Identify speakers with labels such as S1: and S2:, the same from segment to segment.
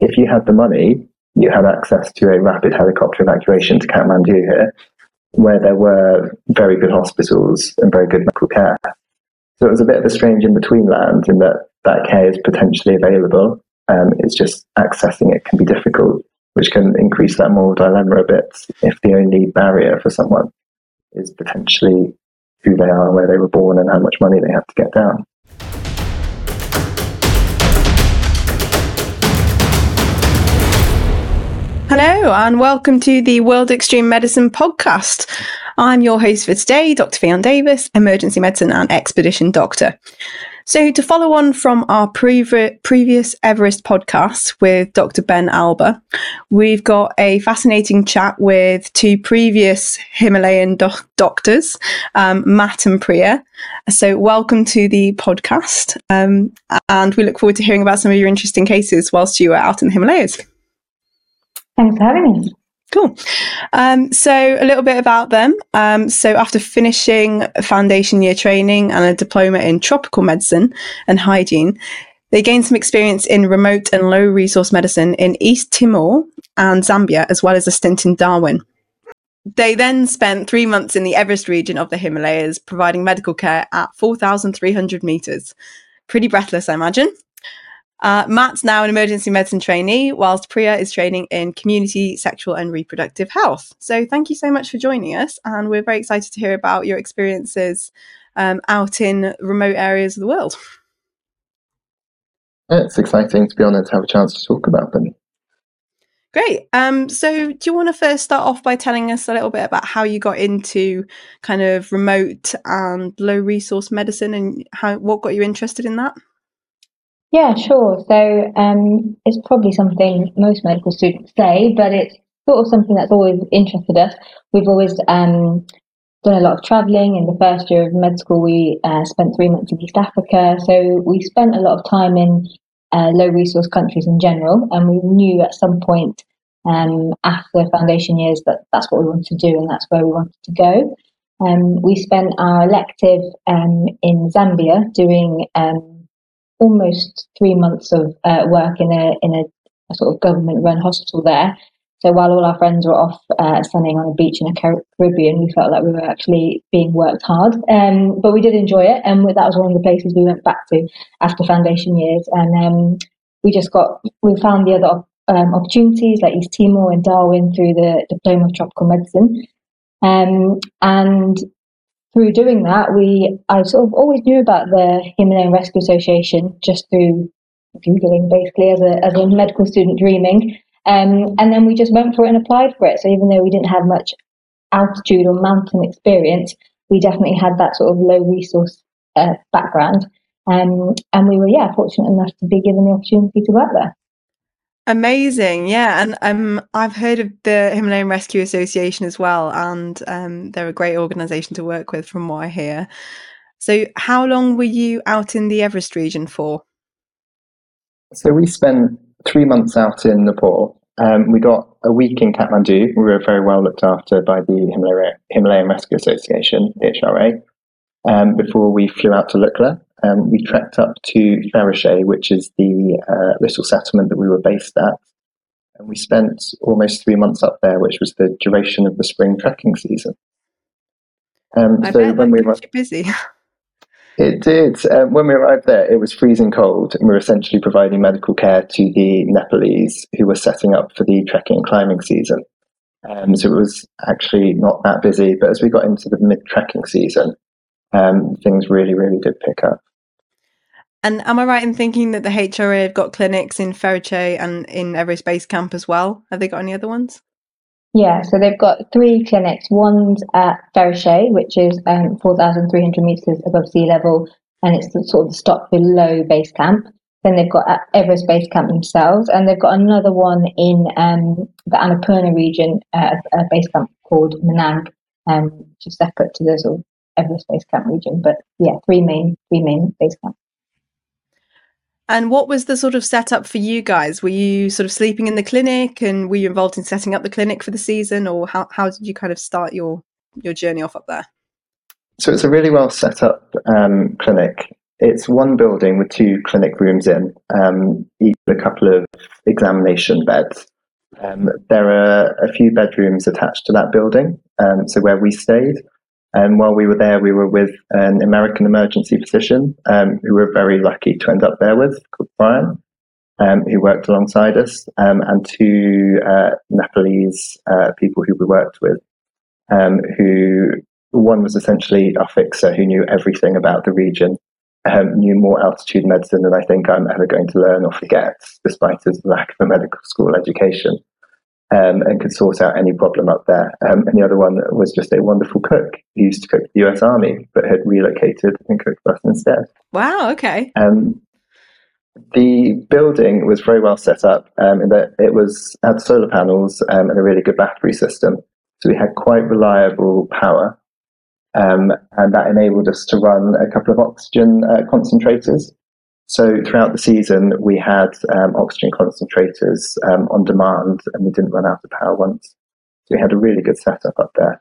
S1: if you had the money, you had access to a rapid helicopter evacuation to Kathmandu here, where there were very good hospitals and very good medical care. So it was a bit of a strange in between land in that that care is potentially available. Um, it's just accessing it can be difficult, which can increase that moral dilemma a bit if the only barrier for someone is potentially who they are, where they were born, and how much money they have to get down.
S2: Hello, and welcome to the World Extreme Medicine podcast. I'm your host for today, Dr. Ffyon Davies, emergency medicine and expedition doctor. So, to follow on from our previ- previous Everest podcast with Dr. Ben Alba, we've got a fascinating chat with two previous Himalayan do- doctors, um, Matt and Priya. So, welcome to the podcast. Um, and we look forward to hearing about some of your interesting cases whilst you were out in the Himalayas.
S3: Thanks for having me.
S2: Cool. Um, so, a little bit about them. Um, so, after finishing foundation year training and a diploma in tropical medicine and hygiene, they gained some experience in remote and low resource medicine in East Timor and Zambia, as well as a stint in Darwin. They then spent three months in the Everest region of the Himalayas, providing medical care at 4,300 meters. Pretty breathless, I imagine. Uh, Matt's now an emergency medicine trainee, whilst Priya is training in community sexual and reproductive health. So, thank you so much for joining us, and we're very excited to hear about your experiences um, out in remote areas of the world.
S1: It's exciting to be honoured to have a chance to talk about them.
S2: Great. Um, so, do you want to first start off by telling us a little bit about how you got into kind of remote and low resource medicine, and how what got you interested in that?
S3: Yeah, sure. So um, it's probably something most medical students say, but it's sort of something that's always interested us. We've always um, done a lot of traveling. In the first year of med school, we uh, spent three months in East Africa. So we spent a lot of time in uh, low resource countries in general, and we knew at some point um, after foundation years that that's what we wanted to do and that's where we wanted to go. Um, we spent our elective um, in Zambia doing um, almost three months of uh, work in a in a, a sort of government run hospital there. So while all our friends were off uh, sunning on a beach in the Caribbean, we felt like we were actually being worked hard. Um, but we did enjoy it, and that was one of the places we went back to after foundation years. And um, we just got we found the other um, opportunities like East Timor and Darwin through the diploma of tropical medicine. Um, and through doing that, we I sort of always knew about the Himalayan Rescue Association just through googling, basically as a as a medical student dreaming. Um, and then we just went for it and applied for it. So even though we didn't have much altitude or mountain experience, we definitely had that sort of low resource uh, background. Um, and we were, yeah, fortunate enough to be given the opportunity to work there.
S2: Amazing, yeah, and um, I've heard of the Himalayan Rescue Association as well, and um, they're a great organisation to work with, from what I hear. So, how long were you out in the Everest region for?
S1: So we spent three months out in Nepal. Um, we got a week in Kathmandu. We were very well looked after by the Himalaya, Himalayan Rescue Association, HRA, um, before we flew out to Lukla um, we trekked up to Pheriche, which is the uh, little settlement that we were based at. And we spent almost three months up there, which was the duration of the spring trekking season.
S2: Um, I so bet when we were busy.
S1: It did. Um, when we arrived there, it was freezing cold, and we were essentially providing medical care to the Nepalese who were setting up for the trekking and climbing season. Um, so it was actually not that busy. But as we got into the mid trekking season, um, things really, really did pick up.
S2: And am I right in thinking that the HRA have got clinics in Pheriche and in Everest Base Camp as well? Have they got any other ones?
S3: Yeah, so they've got three clinics. One's at Pheriche, which is um, 4,300 meters above sea level, and it's the, sort of the stop below base camp. Then they've got at Everest Base Camp themselves, and they've got another one in um, the Annapurna region, uh, a base camp called Manang, um, which is separate to the sort of Everest Base Camp region. But yeah, three main three main base camps.
S2: And what was the sort of setup for you guys? Were you sort of sleeping in the clinic and were you involved in setting up the clinic for the season or how, how did you kind of start your, your journey off up there?
S1: So it's a really well set up um, clinic. it's one building with two clinic rooms in, um, each with a couple of examination beds. Um, there are a few bedrooms attached to that building, um, so where we stayed. And while we were there, we were with an American emergency physician um, who we were very lucky to end up there with, called Brian, um, who worked alongside us, um, and two uh, Nepalese uh, people who we worked with, um, who one was essentially a fixer who knew everything about the region, um, knew more altitude medicine than I think I'm ever going to learn or forget, despite his lack of a medical school education um, and could sort out any problem up there. Um, and the other one was just a wonderful cook who used to cook for the US Army, but had relocated and cooked for us instead.
S2: Wow, okay.
S1: Um, the building was very well set up um, in that it was had solar panels um, and a really good battery system. So we had quite reliable power. Um, and that enabled us to run a couple of oxygen uh, concentrators so throughout the season, we had um, oxygen concentrators um, on demand, and we didn't run out of power once. So we had a really good setup up there.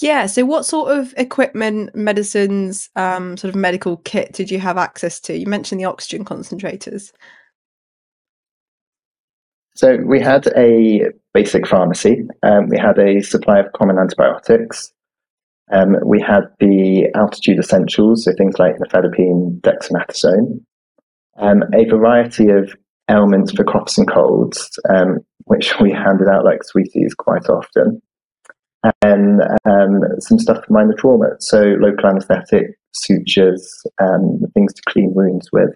S2: Yeah. So what sort of equipment, medicines, um, sort of medical kit did you have access to? You mentioned the oxygen concentrators.
S1: So we had a basic pharmacy. Um, we had a supply of common antibiotics. Um, we had the altitude essentials, so things like nifedipine, dexamethasone, um, a variety of ailments for coughs and colds, um, which we handed out like sweeties quite often, and um, some stuff for minor trauma, so local anaesthetic, sutures, um, things to clean wounds with.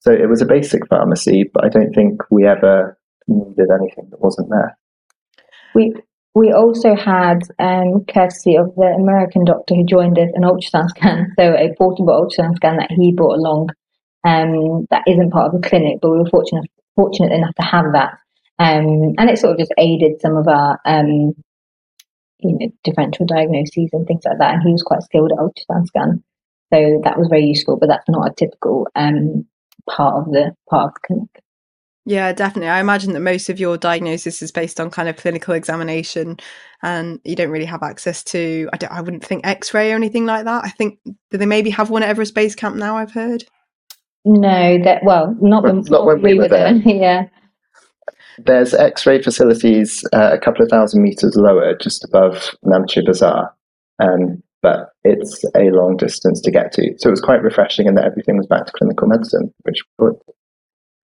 S1: So it was a basic pharmacy, but I don't think we ever needed anything that wasn't there.
S3: We we also had, um, courtesy of the American doctor who joined us, an ultrasound scan. So a portable ultrasound scan that he brought along. Um, that isn't part of the clinic, but we were fortunate fortunate enough to have that. Um, and it sort of just aided some of our, um, you know, differential diagnoses and things like that. And he was quite skilled at ultrasound scan, so that was very useful. But that's not a typical um, part of the part of the clinic.
S2: Yeah, definitely. I imagine that most of your diagnosis is based on kind of clinical examination, and you don't really have access to. I, don't, I wouldn't think X-ray or anything like that. I think do they maybe have one at Everest Base Camp now? I've heard.
S3: No, that well, not,
S1: Well,
S3: when,
S1: not when we were there.
S3: yeah,
S1: There's X-ray facilities uh, a couple of thousand meters lower, just above Namche Bazaar, um, but it's a long distance to get to. So it was quite refreshing in that everything was back to clinical medicine, which was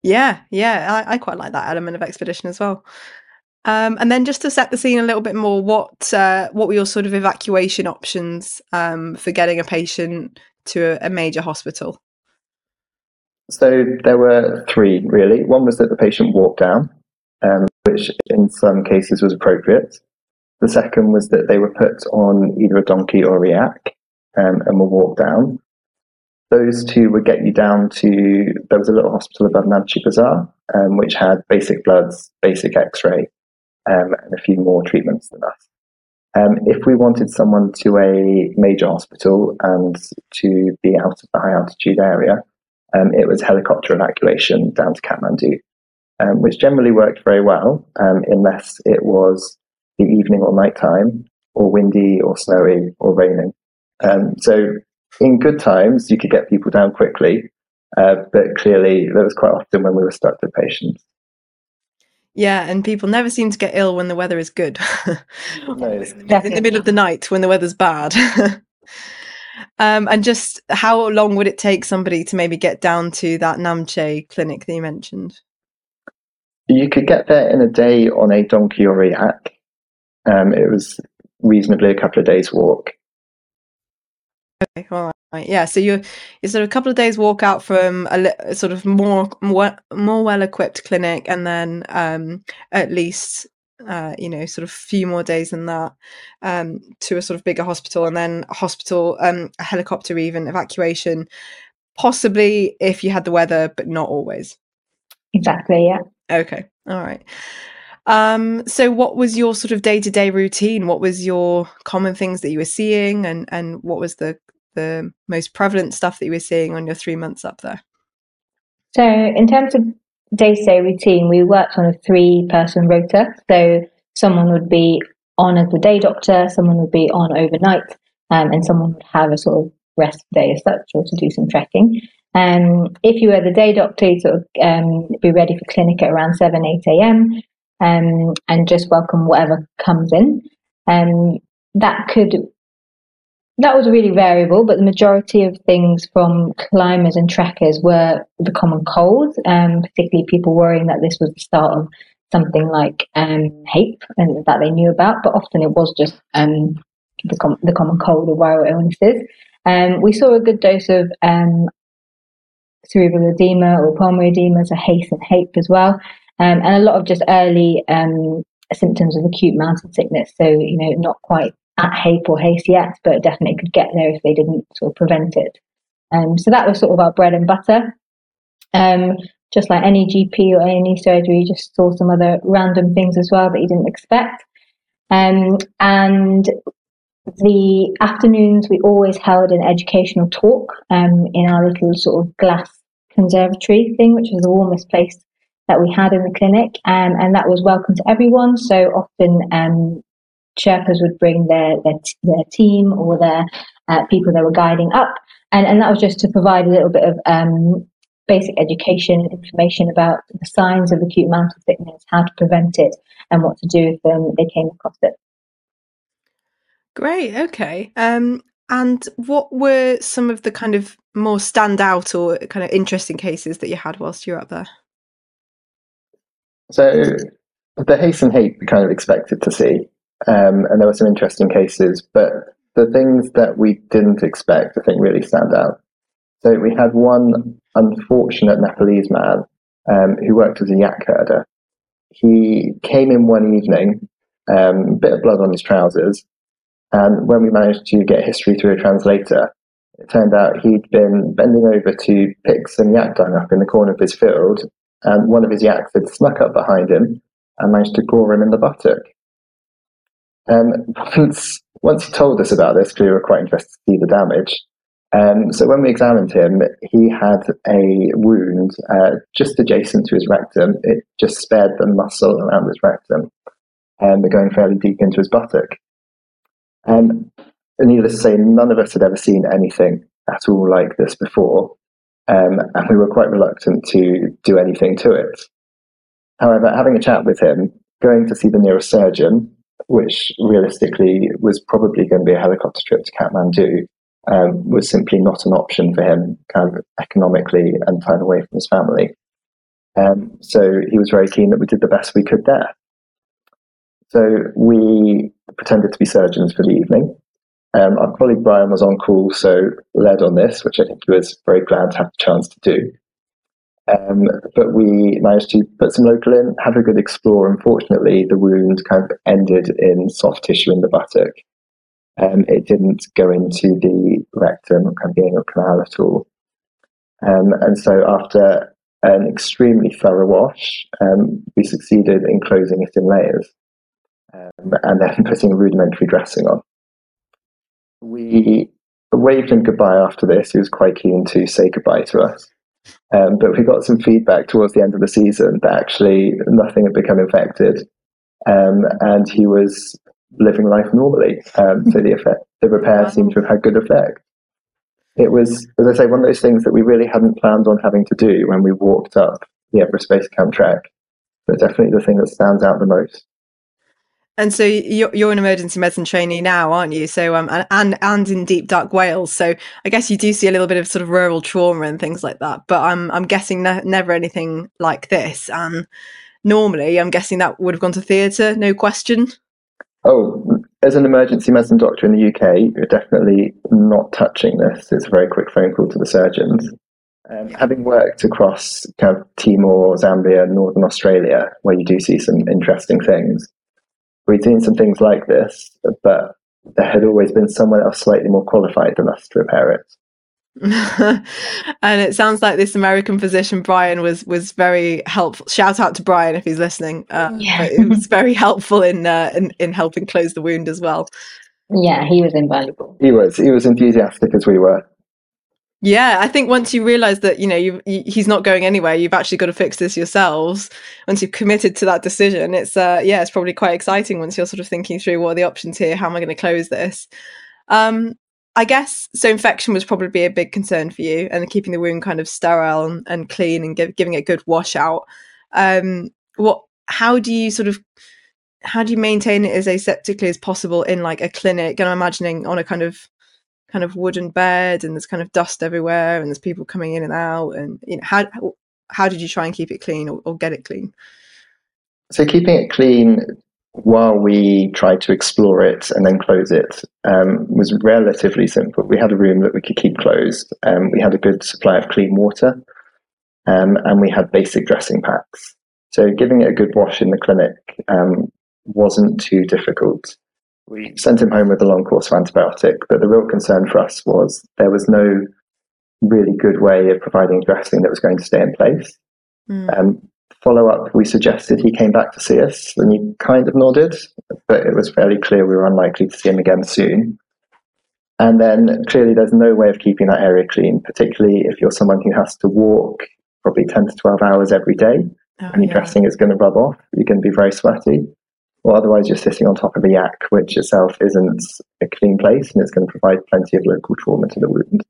S2: Yeah, yeah, I, I quite like that element of expedition as well. Um, and then just to set the scene a little bit more, what uh, what were your sort of evacuation options um, for getting a patient to a, a major hospital?
S1: So there were three really. One was that the patient walked down, um, which in some cases was appropriate. The second was that they were put on either a donkey or a yak um, and were walked down. Those two would get you down to, there was a little hospital above Namche Bazaar, um, which had basic bloods, basic x-ray, um, and a few more treatments than us. Um, if we wanted someone to a major hospital and to be out of the high altitude area, um, it was helicopter evacuation down to Kathmandu, um, which generally worked very well um, unless it was the evening or night time, or windy, or snowy, or raining. Um, so, in good times, you could get people down quickly, uh, but clearly, that was quite often when we were stuck with patients.
S2: Yeah, and people never seem to get ill when the weather is good.
S1: No.
S2: in the middle of the night when the weather's bad. um, and just how long would it take somebody to maybe get down to that Namche clinic that you mentioned?
S1: You could get there in a day on a donkey or a yak. Um, it was reasonably a couple of days' walk.
S2: Okay, all right. Yeah, so you're you're sort of a couple of days walk out from a, li- a sort of more more, more well equipped clinic, and then um, at least uh, you know sort of few more days than that um, to a sort of bigger hospital, and then a hospital, um, a helicopter even evacuation, possibly if you had the weather, but not always.
S3: exactly. Yeah.
S2: Okay, all right. Um, so what was your sort of day to day routine? What was your common things that you were seeing, and and what was the the most prevalent stuff that you were seeing on your three months up there?
S3: So, in terms of day to day routine, we worked on a three person rota. So, someone would be on as the day doctor, someone would be on overnight, um, and someone would have a sort of rest day as such or to do some trekking. Um, if you were the day doctor, you'd sort of um, be ready for clinic at around 7, 8 a.m. Um, and just welcome whatever comes in. Um, that could that was really variable, but the majority of things from climbers and trekkers were the common cold, um, particularly people worrying that this was the start of something like um, HAPE and that they knew about, but often it was just um, the, com- the, common cold or viral illnesses. Um, we saw a good dose of um, cerebral edema or pulmonary edema, so HACE and HAPE as well, um, and a lot of just early um, symptoms of acute mountain sickness. So, you know, not quite at HAPE or HACE yet, but definitely could get there if they didn't sort of prevent it. Um, so that was sort of our bread and butter. Um, just like any GP or any surgery, you just saw some other random things as well that you didn't expect. Um, and the afternoons, we always held an educational talk um, in our little sort of glass conservatory thing, which was the warmest place that we had in the clinic. Um, and that was welcome to everyone. So often um, would bring their, their, their team or their uh, people they were guiding up. And, and that was just to provide a little bit of um, basic education, information about the signs of acute mountain sickness, how to prevent it, and what to do if um, they came across it.
S2: Great. Okay. Um, and what were some of the kind of more standout or kind of interesting cases that you had whilst you were up there?
S1: So the HACE and HAPE we kind of expected to see. Um, and there were some interesting cases, but the things that we didn't expect, I think, really stand out. So we had one unfortunate Nepalese man um, who worked as a yak herder. He came in one evening, um, bit of blood on his trousers, and when we managed to get history through a translator, it turned out he'd been bending over to pick some yak dung up in the corner of his field, and one of his yaks had snuck up behind him and managed to gore him in the buttock. Um, once, once he told us about this, we were quite interested to see the damage. Um, so when we examined him, he had a wound uh, just adjacent to his rectum. It just spared the muscle around his rectum, and um, going fairly deep into his buttock. Um, and needless to say, none of us had ever seen anything at all like this before, um, and we were quite reluctant to do anything to it. However, having a chat with him, going to see the nearest surgeon, which realistically was probably going to be a helicopter trip to Kathmandu, um, was simply not an option for him, kind of economically and time away from his family. Um, so he was very keen that we did the best we could there. So we pretended to be surgeons for the evening. Um, our colleague Brian was on call, so led on this, which I think he was very glad to have the chance to do. Um, but we managed to put some local in, have a good explore. Unfortunately, the wound kind of ended in soft tissue in the buttock. Um, it didn't go into the rectum or anal canal at all. Um, and so, after an extremely thorough wash, um, we succeeded in closing it in layers um, and then putting a rudimentary dressing on. We waved him goodbye after this. He was quite keen to say goodbye to us. Um, but we got some feedback towards the end of the season that actually nothing had become infected, um, and he was living life normally. Um, so the effect, the repair wow. seemed to have had good effect. It was, as I say, one of those things that we really hadn't planned on having to do when we walked up the Everest Base Camp track, but definitely the thing that stands out the most.
S2: And so you're, you're an emergency medicine trainee now, aren't you? So um, and and in deep dark Wales. So I guess you do see a little bit of sort of rural trauma and things like that. But I'm I'm guessing ne- never anything like this. And normally, I'm guessing that would have gone to theatre, no question.
S1: Oh, as an emergency medicine doctor in the UK, you're definitely not touching this. It's a very quick phone call to the surgeons. Um, having worked across kind of Timor, Zambia, Northern Australia, where you do see some interesting things, we'd seen some things like this, but there had always been someone else slightly more qualified than us to repair it.
S2: and it sounds like this American physician Brian was was very helpful. Shout out to Brian if he's listening. Uh, yeah. it was very helpful in, uh, in in helping close the wound as well.
S3: Yeah, he was invaluable.
S1: He was. He was enthusiastic as we were.
S2: Yeah, I think once you realize that you know you, he's not going anywhere, you've actually got to fix this yourselves. Once you've committed to that decision, it's uh, yeah, it's probably quite exciting once you're sort of thinking through what are the options here. How am I going to close this? Um, I guess so. Infection was probably a big concern for you, and keeping the wound kind of sterile and, and clean and give, giving it a good washout. Um, what? How do you sort of? How do you maintain it as aseptically as possible in like a clinic? And I'm imagining on a kind of kind of wooden bed, and there's kind of dust everywhere, and there's people coming in and out, and you know how how did you try and keep it clean or, or get it clean?
S1: So keeping it clean while we tried to explore it and then close it um, was relatively simple. We had a room that we could keep closed. Um, we had a good supply of clean water, um, and we had basic dressing packs. So giving it a good wash in the clinic um, wasn't too difficult. We sent him home with a long course of antibiotic, but the real concern for us was there was no really good way of providing dressing that was going to stay in place. Mm. Um, follow up, we suggested he came back to see us, and he kind of nodded, but it was fairly clear we were unlikely to see him again soon. And then clearly, there's no way of keeping that area clean, particularly if you're someone who has to walk probably 10 to 12 hours every day, oh, and your yeah. dressing is going to rub off. You're going to be very sweaty. Or otherwise, you're sitting on top of a yak, which itself isn't a clean place, and it's going to provide plenty of local trauma to the wound.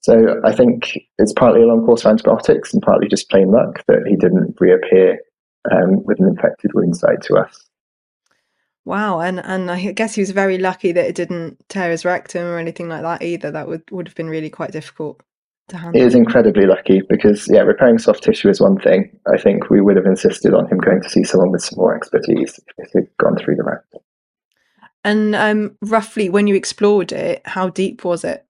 S1: So I think it's partly a long course of antibiotics and partly just plain luck that he didn't reappear um, with an infected wound site to us.
S2: Wow, and and I guess he was very lucky that it didn't tear his rectum or anything like that either. That would would have been really quite difficult
S1: is incredibly lucky because yeah, repairing soft tissue is one thing. I think we would have insisted on him going to see someone with some more expertise if he'd gone through the rectum.
S2: And um, roughly, when you explored it, how deep was it?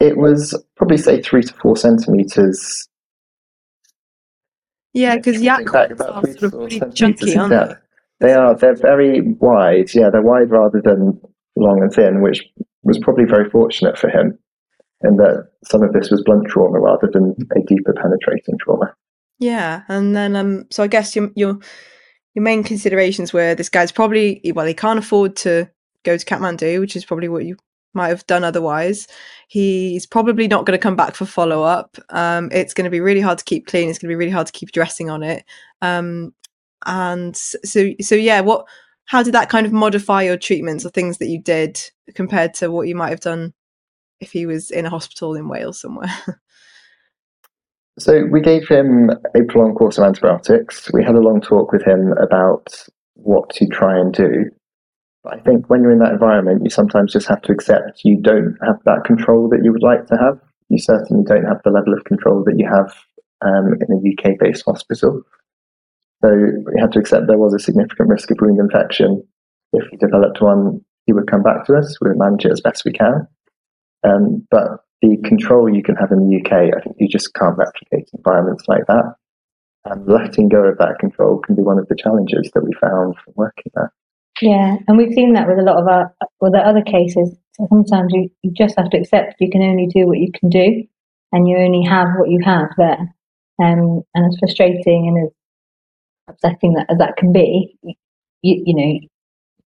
S1: It was probably say three to four centimeters.
S2: Yeah, because yak are sort of pretty chunky, aren't they?
S1: They are. They're very wide. Yeah, they're wide rather than long and thin, which was probably very fortunate for him, in that some of this was blunt trauma rather than a deeper penetrating trauma.
S2: Yeah, and then um, so I guess your your your main considerations were this guy's probably well he can't afford to go to Kathmandu, which is probably what you might have done otherwise. He's probably not going to come back for follow up. Um, it's going to be really hard to keep clean. It's going to be really hard to keep dressing on it. Um, and so, so yeah, what? How did that kind of modify your treatments or things that you did compared to what you might have done if he was in a hospital in Wales somewhere?
S1: So we gave him a prolonged course of antibiotics. We had a long talk with him about what to try and do. But I think when you're in that environment, you sometimes just have to accept you don't have that control that you would like to have. You certainly don't have the level of control that you have um, in a UK based hospital. So we had to accept there was a significant risk of wound infection. If he developed one, he would come back to us. We would manage it as best we can. Um, but the control you can have in the UK, I think you just can't replicate environments like that. And letting go of that control can be one of the challenges that we found from working there.
S3: Yeah, and we've seen that with a lot of our with the other cases. So sometimes you, you just have to accept you can only do what you can do, and you only have what you have there. Um, and as frustrating and as upsetting that as that can be, you, you know,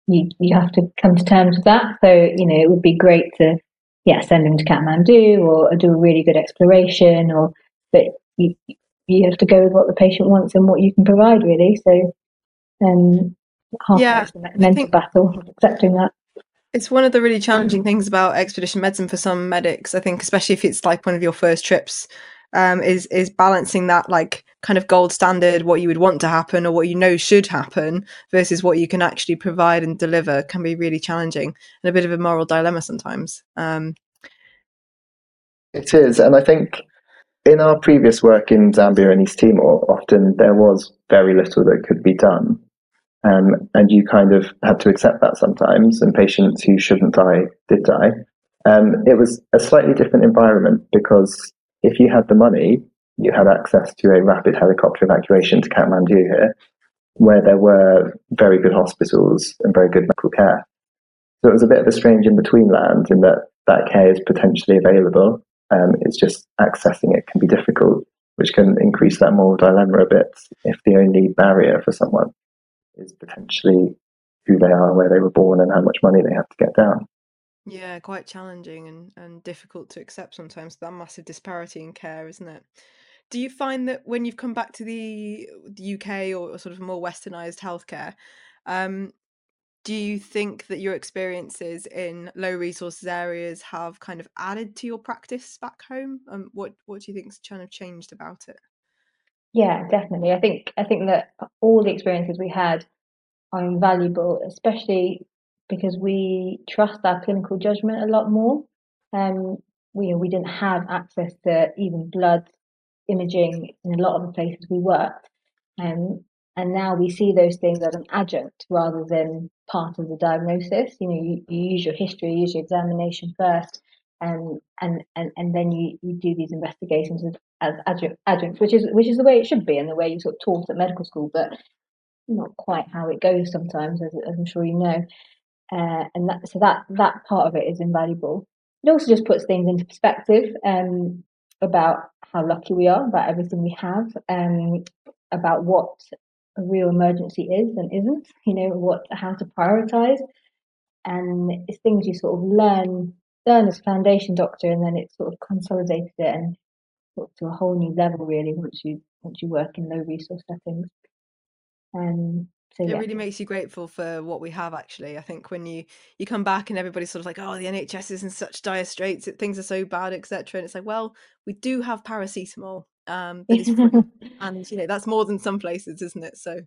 S3: you you have to come to terms with that. So you know, it would be great to yeah send him to Kathmandu or do a really good exploration, or but you you have to go with what the patient wants and what you can provide really. So um, half yeah, mental battle accepting that.
S2: It's one of the really challenging things about expedition medicine for some medics. I think, especially if it's like one of your first trips, um, is is balancing that like kind of gold standard, what you would want to happen or what you know should happen, versus what you can actually provide and deliver, can be really challenging and a bit of a moral dilemma sometimes. Um,
S1: it is, and I think in our previous work in Zambia and East Timor, often there was very little that could be done. Um, and you kind of had to accept that sometimes, and patients who shouldn't die did die. Um, it was a slightly different environment because if you had the money, you had access to a rapid helicopter evacuation to Kathmandu here, where there were very good hospitals and very good medical care. So it was a bit of a strange in between land in that that care is potentially available. Um, it's just accessing it can be difficult, which can increase that moral dilemma a bit if the only barrier for someone is potentially who they are, where they were born, and how much money they have to get down.
S2: Yeah, quite challenging and, and difficult to accept sometimes that massive disparity in care, isn't it? Do you find that when you've come back to the the UK or, sort of more westernized healthcare, um, do you think that your experiences in low resources areas have kind of added to your practice back home? Um, what what do you think's kind of changed about it?
S3: Yeah, definitely. I think I think that all the experiences we had are invaluable, especially because we trust our clinical judgment a lot more. Um, we we didn't have access to even blood imaging in a lot of the places we worked, um, and now we see those things as an adjunct rather than part of the diagnosis. You know, you, you use your history, you use your examination first, and and and, and then you, you do these investigations as, as adjunct, adjuncts, which is which is the way it should be and the way you sort of taught at medical school, but not quite how it goes sometimes, as, as I'm sure you know. Uh, and that so that that part of it is invaluable. It also just puts things into perspective um, about how lucky we are, about everything we have, um, about what a real emergency is and isn't, you know, what how to prioritize. And it's things you sort of learn learn as a foundation doctor and then it sort of consolidated it and to a whole new level really once you once you work in low resource settings. Um so,
S2: it
S3: yeah.
S2: really makes you grateful for what we have actually i think when you you come back and everybody's sort of like oh the nhs is in such dire straits things are so bad etc and it's like well we do have paracetamol um that is free and you know that's more than some places isn't it so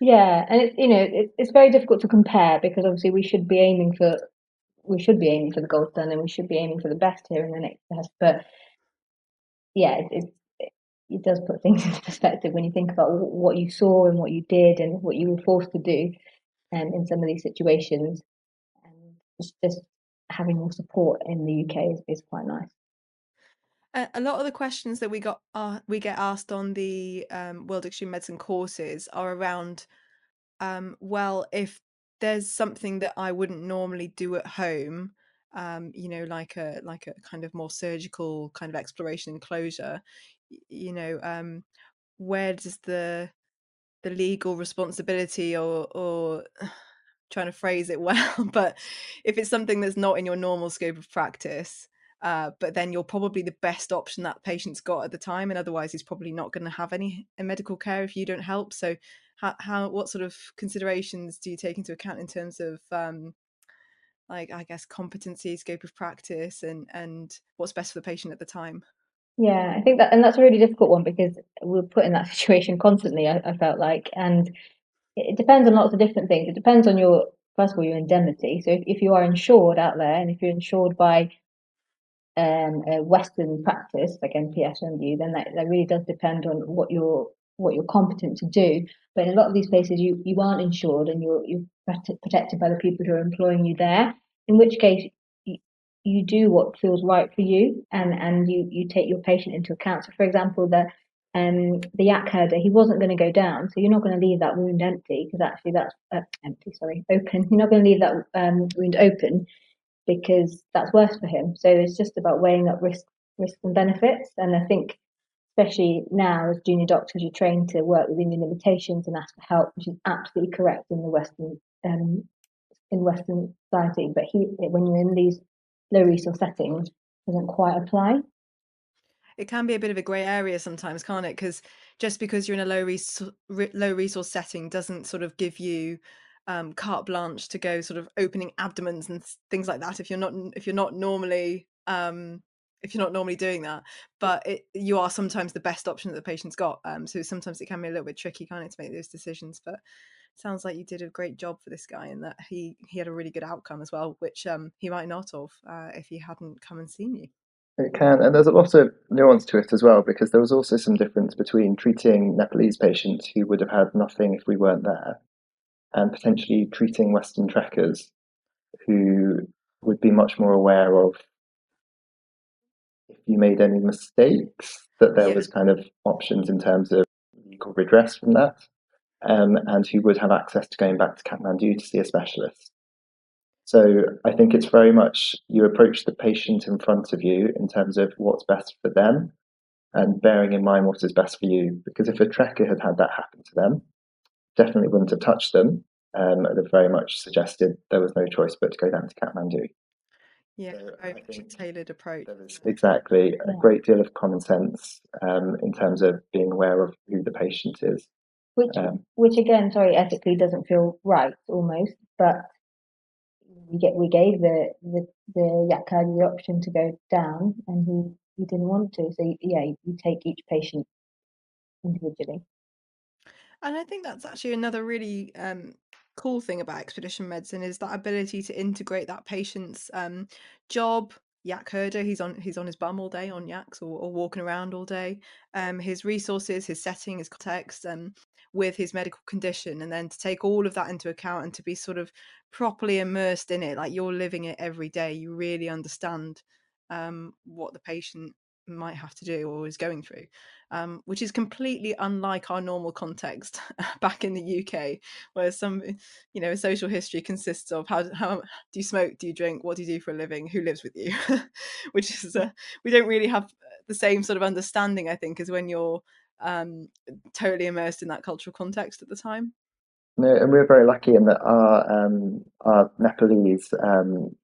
S3: yeah and it's you know it, it's very difficult to compare because obviously we should be aiming for we should be aiming for the gold standard and we should be aiming for the best here in the next test but yeah it, it, it does put things into perspective when you think about what you saw and what you did and what you were forced to do um, in some of these situations. And just, just having more support in the uk is, is quite nice.
S2: A lot of the questions that we got uh, we get asked on the um, World Extreme Medicine courses are around, um, well, if there's something that I wouldn't normally do at home, um, you know, like a like a kind of more surgical kind of exploration and closure, you know, um, where does the the legal responsibility or or trying to phrase it well, but if it's something that's not in your normal scope of practice, uh, but then you're probably the best option that patient's got at the time, and otherwise he's probably not going to have any medical care if you don't help. So, how, how what sort of considerations do you take into account in terms of um, like I guess competency, scope of practice, and and what's best for the patient at the time?
S3: Yeah, I think that, and that's a really difficult one because we're put in that situation constantly. I, I felt like, and it depends on lots of different things. It depends on your first of all your indemnity. So if, if you are insured out there, and if you're insured by um, a Western practice like NPS MD, then that, that really does depend on what you're what you're competent to do. But in a lot of these places, you you aren't insured and you're you're protected by the people who are employing you there. In which case, you, do what feels right for you, and and you you take your patient into account. So, for example, the um, the yak herder, he wasn't going to go down, so you're not going to leave that wound empty because actually that's uh, empty, sorry, open. You're not going to leave that um, wound open because that's worse for him. So it's just about weighing up risk, risks and benefits. And I think, especially now as junior doctors, you're trained to work within your limitations and ask for help, which is absolutely correct in the Western um, in Western society. But he, when you're in these low resource settings, doesn't quite apply.
S2: It can be a bit of a grey area sometimes, can't it? Because just because you're in a low resource low resource setting doesn't sort of give you um, carte blanche to go sort of opening abdomens and things like that if you're not if you're not normally um, if you're not normally doing that but it, you are sometimes the best option that the patient's got um, so sometimes it can be a little bit tricky kind it, to make those decisions but sounds like you did a great job for this guy and that he he had a really good outcome as well which um, he might not have uh, if he hadn't come and seen you
S1: it can, and there's a lot of nuance to it as well, because there was also some difference between treating Nepalese patients who would have had nothing if we weren't there, and potentially treating Western trekkers who would be much more aware of if you made any mistakes, that there yeah. was kind of options in terms of legal redress from that, um, and who would have access to going back to Kathmandu to see a specialist. So I think it's very much you approach the patient in front of you in terms of what's best for them and bearing in mind what is best for you. Because if a trekker had had that happen to them, definitely wouldn't have touched them. Um, and have very much suggested there was no choice but to go down to Kathmandu.
S2: Yeah, so very tailored approach.
S1: Exactly, yeah. a great deal of common sense um, in terms of being aware of who the patient is.
S3: Which, um, which again, sorry, ethically doesn't feel right almost, but we get we gave the the the yak the option to go down, and he he didn't want to. So yeah, you take each patient individually.
S2: And I think that's actually another really um, cool thing about expedition medicine is that ability to integrate that patient's um, job, yak herder. He's on he's on his bum all day on yaks or, or walking around all day. Um, his resources, his setting, his context, um, with his medical condition, and then to take all of that into account and to be sort of properly immersed in it, like you're living it every day. You really understand um, what the patient might have to do or is going through, um, which is completely unlike our normal context back in the UK, where some, you know, social history consists of how how do you smoke, do you drink, what do you do for a living, who lives with you, which is uh, we don't really have the same sort of understanding, I think, as when you're um, totally immersed in that cultural context at the time.
S1: No, and we are very lucky in that our um, our Nepalese um,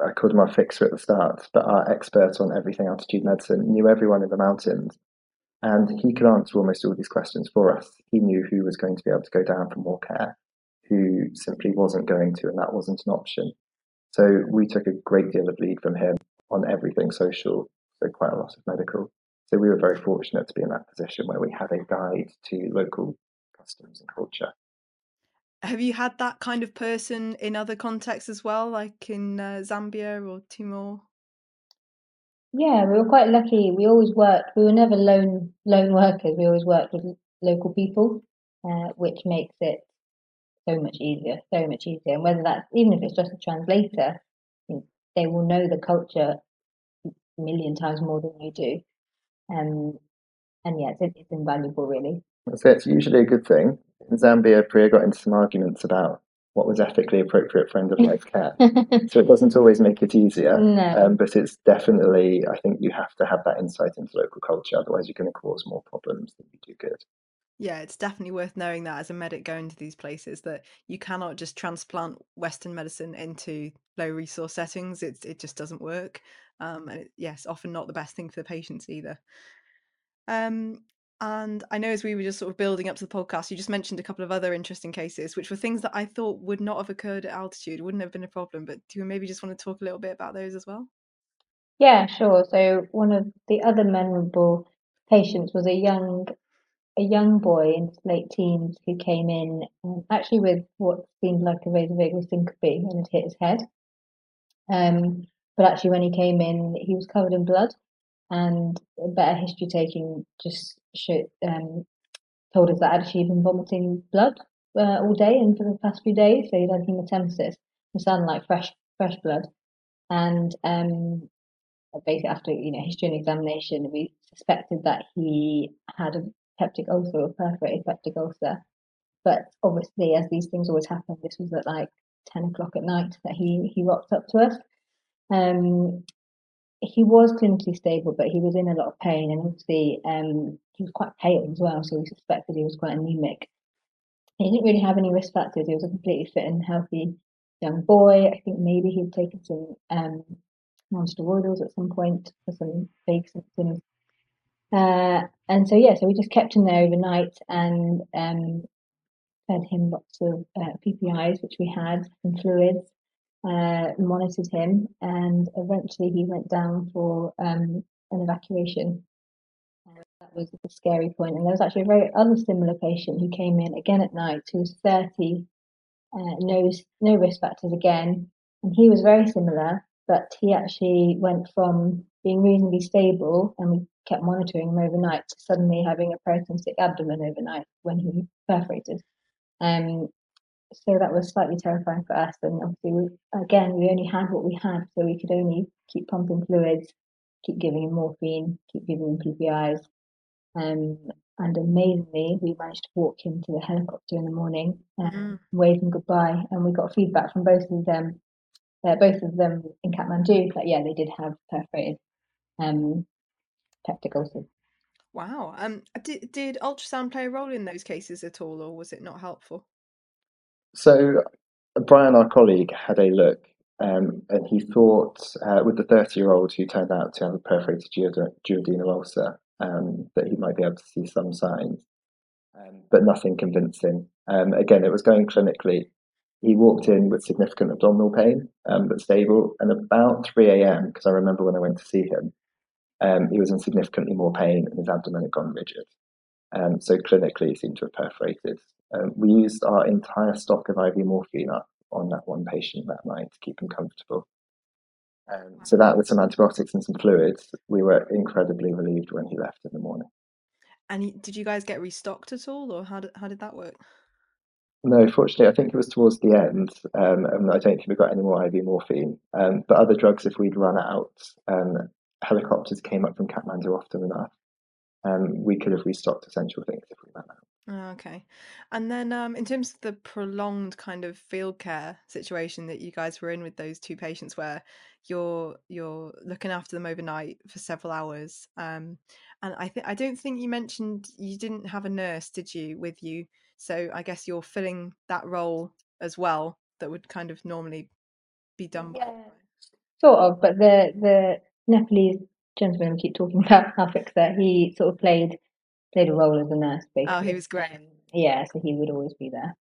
S1: I called him our fixer at the start, but our expert on everything altitude medicine knew everyone in the mountains. And he could answer almost all these questions for us. He knew who was going to be able to go down for more care, who simply wasn't going to, and that wasn't an option. So we took a great deal of lead from him on everything social, so quite a lot of medical. So we were very fortunate to be in that position where we had a guide to local customs and culture
S2: have you had that kind of person in other contexts as well, like in uh, Zambia or Timor?
S3: Yeah, we were quite lucky. We always worked. We were never lone lone workers. We always worked with local people, uh, which makes it so much easier, so much easier. And whether that's even if it's just a translator, they will know the culture a million times more than you do. Um, and yeah, it's, it's invaluable, really.
S1: So it's usually a good thing in Zambia, Priya got into some arguments about what was ethically appropriate for end of life care. so it doesn't always make it easier,
S3: no. um,
S1: but it's definitely, I think you have to have that insight into local culture, otherwise, you're going to cause more problems than you do good.
S2: Yeah, it's definitely worth knowing that as a medic going to these places that you cannot just transplant Western medicine into low resource settings. It it just doesn't work, um, and it, yes, often not the best thing for the patients either. Um, and I know as we were just sort of building up to the podcast, you just mentioned a couple of other interesting cases, which were things that I thought would not have occurred at altitude, wouldn't have been a problem. But do you maybe just want to talk a little bit about those as well?
S3: Yeah, sure. So one of the other memorable patients was a young a young boy in his late teens who came in um, actually with what seemed like a vasovagal syncope and had hit his head. Um, but actually, when he came in, he was covered in blood and better history taking just showed, um, told us that actually been vomiting blood uh, all day and for the past few days. So he'd had hematemesis. It sounded like fresh fresh blood, and um, basically after you know history and examination, we suspected that he had a peptic ulcer or perforated peptic ulcer. But obviously, as these things always happen, this was at like ten o'clock at night that he he rocked up to us. Um, he was clinically stable, but he was in a lot of pain, and obviously um, he was quite pale as well, so we suspected he was quite anemic. He didn't really have any risk factors. He was a completely fit and healthy young boy. I think maybe he'd taken some um, non-steroidals at some point for some vague symptoms. Uh, and so yeah, so we just kept him there overnight and um, fed him lots of uh, PPIs, which we had, and fluids uh, monitored him, and eventually he went down for um, an evacuation. Uh, that was the scary point. And there was actually a very other similar patient who came in again at night, who was 30, uh, no, no risk factors again, and he was very similar, but he actually went from being reasonably stable, and we kept monitoring him overnight, to suddenly having a peritonitic abdomen overnight when he perforated. Um, so that was slightly terrifying for us. And obviously, we, again, we only had what we had, so we could only keep pumping fluids, keep giving him morphine, keep giving him PPIs. Um, and amazingly, we managed to walk him to the helicopter in the morning and mm. wave him goodbye. And we got feedback from both of them, uh, both of them in Kathmandu, that yeah, they did have perforated um, peptic ulcers.
S2: Wow. Um, did, did ultrasound play a role in those cases at all, or was it not helpful?
S1: So Brian, our colleague, had a look, um, and he thought uh, with the 30-year-old who turned out to have a perforated duodenal ulcer um, that he might be able to see some signs, um, but nothing convincing. Um, again, it was going clinically he walked in with significant abdominal pain, um, but stable. And about 3 a.m., because I remember when I went to see him, um, he was in significantly more pain and his abdomen had gone rigid. So clinically, he seemed to have perforated. Um, we used our entire stock of IV morphine up on that one patient that night to keep him comfortable. Um, so that with some antibiotics and some fluids, we were incredibly relieved when he left in the morning.
S2: And did you guys get restocked at all, or how did how did that work?
S1: No, fortunately, I think it was towards the end, um, and I don't think we got any more IV morphine. Um, but other drugs, if we'd run out, um, helicopters came up from Kathmandu often enough. Um, we could have restocked essential things if we ran out.
S2: Oh, okay. And then um, in terms of the prolonged kind of field care situation that you guys were in with those two patients where you're you're looking after them overnight for several hours. Um, and I think I don't think you mentioned you didn't have a nurse, did you, with you? So I guess you're filling that role as well that would kind of normally be done by
S3: Yeah, sort of. But the the Nepalese gentleman we keep talking about, Afik, there, he sort of played played a role as a nurse, basically.
S2: Oh, he was great.
S3: Yeah, so he would always be there.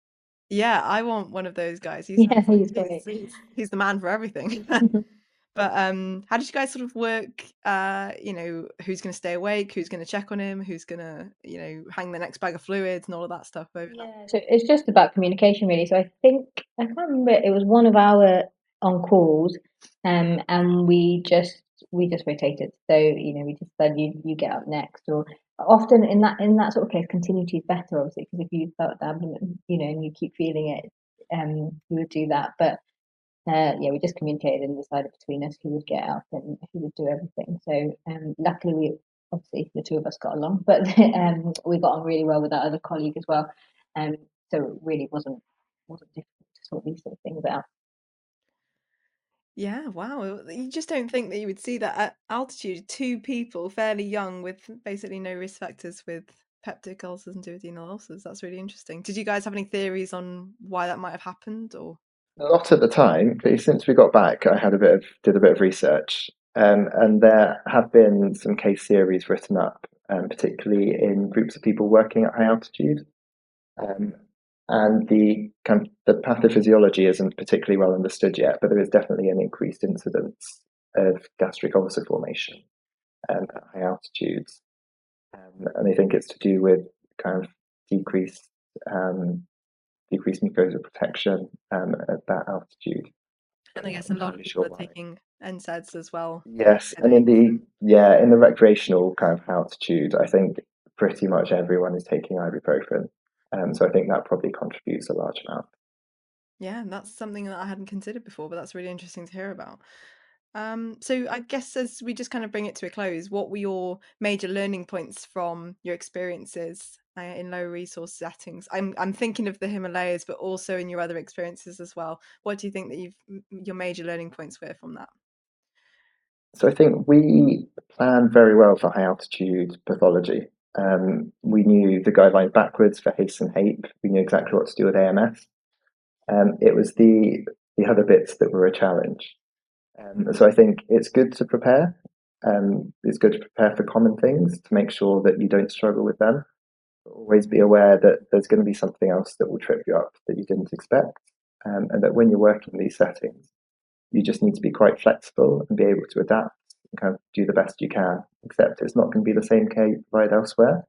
S2: Yeah, I want one of those guys. He's
S3: Yeah, he's
S2: he's,
S3: great.
S2: he's, he's the man for everything. but um, how did you guys sort of work? Uh, you know, who's going to stay awake? Who's going to check on him? Who's going to, you know, hang the next bag of fluids and all of that stuff over?
S3: Yeah, so it's just about communication, really. So I think I can't remember. It was one of our on calls, um, and we just we just rotated. So you know, we just said you you get up next, or often in that in that sort of case, continuity is better, obviously, because if you felt that, you know, and you keep feeling it, um, we would do that. But uh, yeah, we just communicated and decided between us who would get up and who would do everything. So um, luckily, we obviously the two of us got along, but um, we got on really well with our other colleague as well. Um, so it really wasn't wasn't difficult to sort these sort of things out.
S2: Yeah, wow. You just don't think that you would see that at altitude, two people fairly young with basically no risk factors with peptic ulcers and duodenal ulcers. That's really interesting. Did you guys have any theories on why that might have happened or?
S1: Not at the time, but since we got back, I had a bit of did a bit of research, um, and there have been some case series written up, um, particularly in groups of people working at high altitude, um, and the kind of, the pathophysiology isn't particularly well understood yet, but there is definitely an increased incidence of gastric ulcer formation um, at high altitudes, um, and I think it's to do with kind of decreased um, decreased mucosal protection um, at that altitude.
S2: And I guess a lot of people
S1: sure
S2: are taking NSAIDs as well.
S1: Yes, and in the yeah, in the recreational kind of altitude, I think pretty much everyone is taking ibuprofen. Um, so I think that probably contributes a large amount.
S2: Yeah, and that's something that I hadn't considered before, but that's really interesting to hear about. Um, so I guess as we just kind of bring it to a close, what were your major learning points from your experiences uh, in low resource settings? I'm I'm thinking of the Himalayas, but also in your other experiences as well. What do you think that you've your major learning points were from that?
S1: So I think we planned very well for high altitude pathology. Um, we knew the guidelines backwards for HACE and HAPE. We knew exactly what to do with AMS. Um, it was the the other bits that were a challenge. Um, so I think it's good to prepare. Um, it's good to prepare for common things to make sure that you don't struggle with them. Always be aware that there's going to be something else that will trip you up that you didn't expect, um, and that when you're working in these settings, you just need to be quite flexible and be able to adapt kind of do the best you can. Except it's not going to be the same care you provide elsewhere,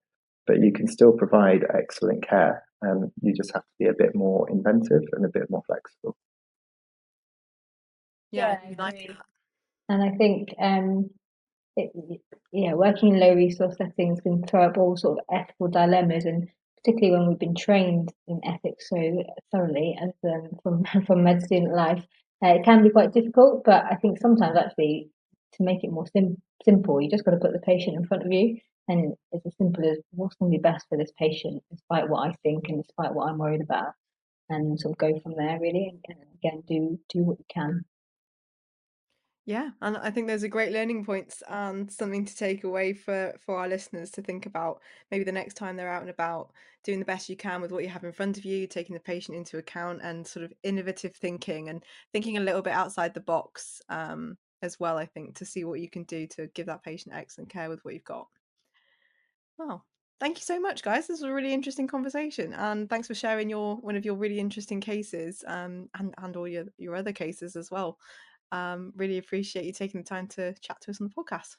S1: but you can still provide excellent care. Um, you just have to be a bit more inventive and a bit more flexible.
S2: Yeah,
S3: Yeah, I
S2: like
S3: agree.
S2: that.
S3: And I think um, it, yeah, working in low resource settings can throw up all sort of ethical dilemmas, and particularly when we've been trained in ethics so thoroughly as um, from from med student life, uh, it can be quite difficult. But I think sometimes actually to make it more sim- simple, you just got to put the patient in front of you, and it's as simple as what's going to be best for this patient, despite what I think and despite what I'm worried about, and sort of go from there really, and, again do do what you can.
S2: Yeah, and I think those are great learning points and something to take away for for our listeners to think about. Maybe the next time they're out and about, doing the best you can with what you have in front of you, taking the patient into account, and sort of innovative thinking and thinking a little bit outside the box um, as well. I think to see what you can do to give that patient excellent care with what you've got. Well, Thank you so much, guys. This was a really interesting conversation, and thanks for sharing your one of your really interesting cases, um, and and all your your other cases as well. Um, really appreciate you taking the time to chat to us on the podcast.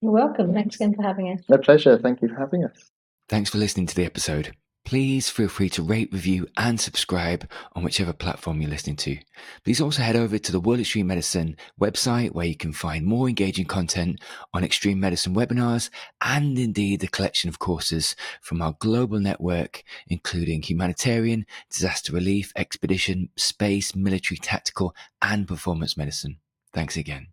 S3: You're welcome. Thanks again for having us.
S1: A pleasure. Thank you for having us.
S4: Thanks for listening to the episode. Please feel free to rate, review, and subscribe on whichever platform you're listening to. Please also head over to the World Extreme Medicine website where you can find more engaging content on extreme medicine webinars and indeed the collection of courses from our global network, including humanitarian, disaster relief, expedition, space, military, tactical, and performance medicine. Thanks again.